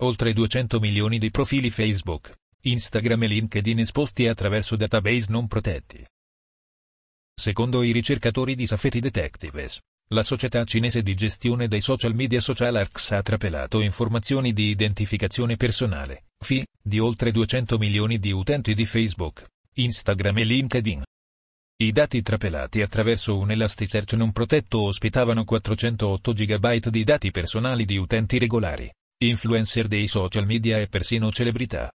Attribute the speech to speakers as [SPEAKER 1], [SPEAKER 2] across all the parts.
[SPEAKER 1] oltre 200 milioni di profili Facebook, Instagram e LinkedIn esposti attraverso database non protetti. Secondo i ricercatori di Safety Detectives, la società cinese di gestione dei social media SocialArcs ha trapelato informazioni di identificazione personale, FI, di oltre 200 milioni di utenti di Facebook, Instagram e LinkedIn. I dati trapelati attraverso un Elasticsearch non protetto ospitavano 408 GB di dati personali di utenti regolari, influencer dei social media e persino celebrità.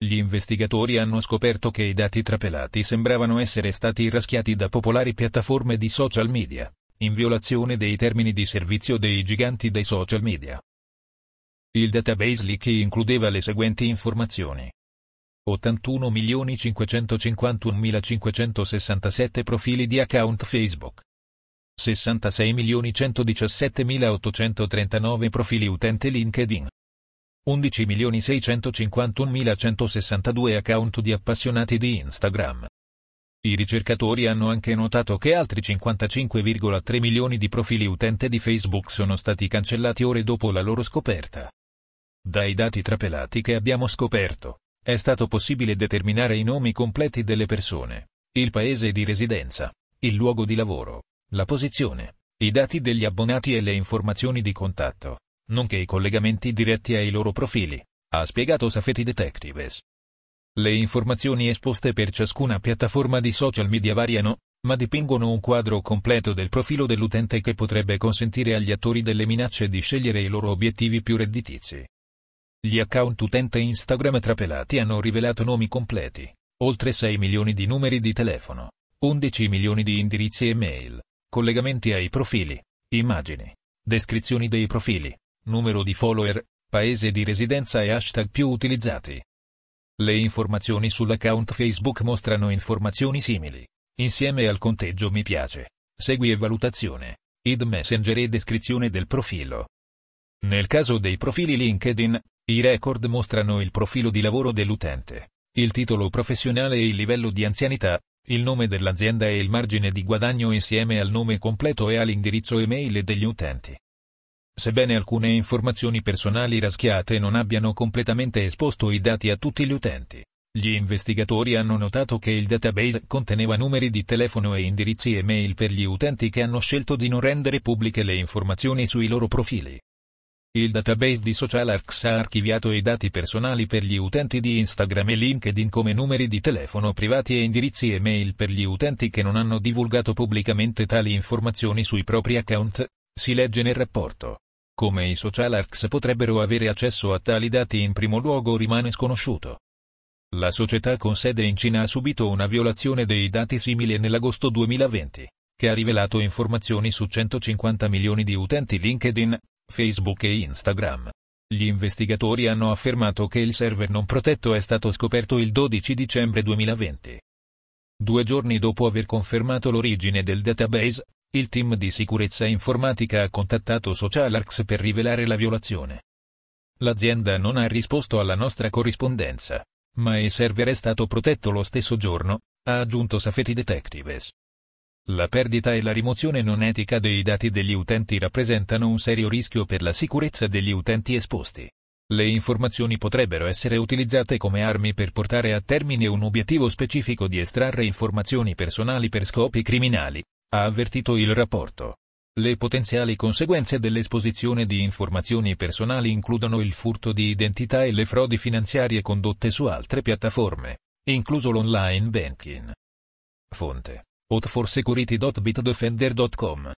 [SPEAKER 1] Gli investigatori hanno scoperto che i dati trapelati sembravano essere stati raschiati da popolari piattaforme di social media, in violazione dei termini di servizio dei giganti dei social media. Il database leak includeva le seguenti informazioni. 81.551.567 profili di account Facebook. 66.117.839 profili utente LinkedIn. 11.651.162 account di appassionati di Instagram. I ricercatori hanno anche notato che altri 55,3 milioni di profili utente di Facebook sono stati cancellati ore dopo la loro scoperta. Dai dati trapelati che abbiamo scoperto, è stato possibile determinare i nomi completi delle persone, il paese di residenza, il luogo di lavoro, la posizione, i dati degli abbonati e le informazioni di contatto, nonché i collegamenti diretti ai loro profili, ha spiegato Safety Detectives. Le informazioni esposte per ciascuna piattaforma di social media variano, ma dipingono un quadro completo del profilo dell'utente che potrebbe consentire agli attori delle minacce di scegliere i loro obiettivi più redditizi. Gli account utente Instagram trapelati hanno rivelato nomi completi, oltre 6 milioni di numeri di telefono, 11 milioni di indirizzi email, collegamenti ai profili, immagini, descrizioni dei profili, numero di follower, paese di residenza e hashtag più utilizzati. Le informazioni sull'account Facebook mostrano informazioni simili, insieme al conteggio mi piace, segui e valutazione, id messenger e descrizione del profilo. Nel caso dei profili LinkedIn, i record mostrano il profilo di lavoro dell'utente, il titolo professionale e il livello di anzianità, il nome dell'azienda e il margine di guadagno insieme al nome completo e all'indirizzo email degli utenti. Sebbene alcune informazioni personali raschiate non abbiano completamente esposto i dati a tutti gli utenti, gli investigatori hanno notato che il database conteneva numeri di telefono e indirizzi email per gli utenti che hanno scelto di non rendere pubbliche le informazioni sui loro profili. Il database di SocialArcs ha archiviato i dati personali per gli utenti di Instagram e LinkedIn come numeri di telefono privati e indirizzi email per gli utenti che non hanno divulgato pubblicamente tali informazioni sui propri account, si legge nel rapporto. Come i SocialArcs potrebbero avere accesso a tali dati in primo luogo rimane sconosciuto. La società con sede in Cina ha subito una violazione dei dati simile nell'agosto 2020, che ha rivelato informazioni su 150 milioni di utenti LinkedIn, Facebook e Instagram. Gli investigatori hanno affermato che il server non protetto è stato scoperto il 12 dicembre 2020. Due giorni dopo aver confermato l'origine del database, il team di sicurezza informatica ha contattato SocialArcs per rivelare la violazione. L'azienda non ha risposto alla nostra corrispondenza, ma il server è stato protetto lo stesso giorno, ha aggiunto Safety Detectives. La perdita e la rimozione non etica dei dati degli utenti rappresentano un serio rischio per la sicurezza degli utenti esposti. Le informazioni potrebbero essere utilizzate come armi per portare a termine un obiettivo specifico di estrarre informazioni personali per scopi criminali, ha avvertito il rapporto. Le potenziali conseguenze dell'esposizione di informazioni personali includono il furto di identità e le frodi finanziarie condotte su altre piattaforme, incluso l'online banking. Fonte hotforsecurity.bitdefender.com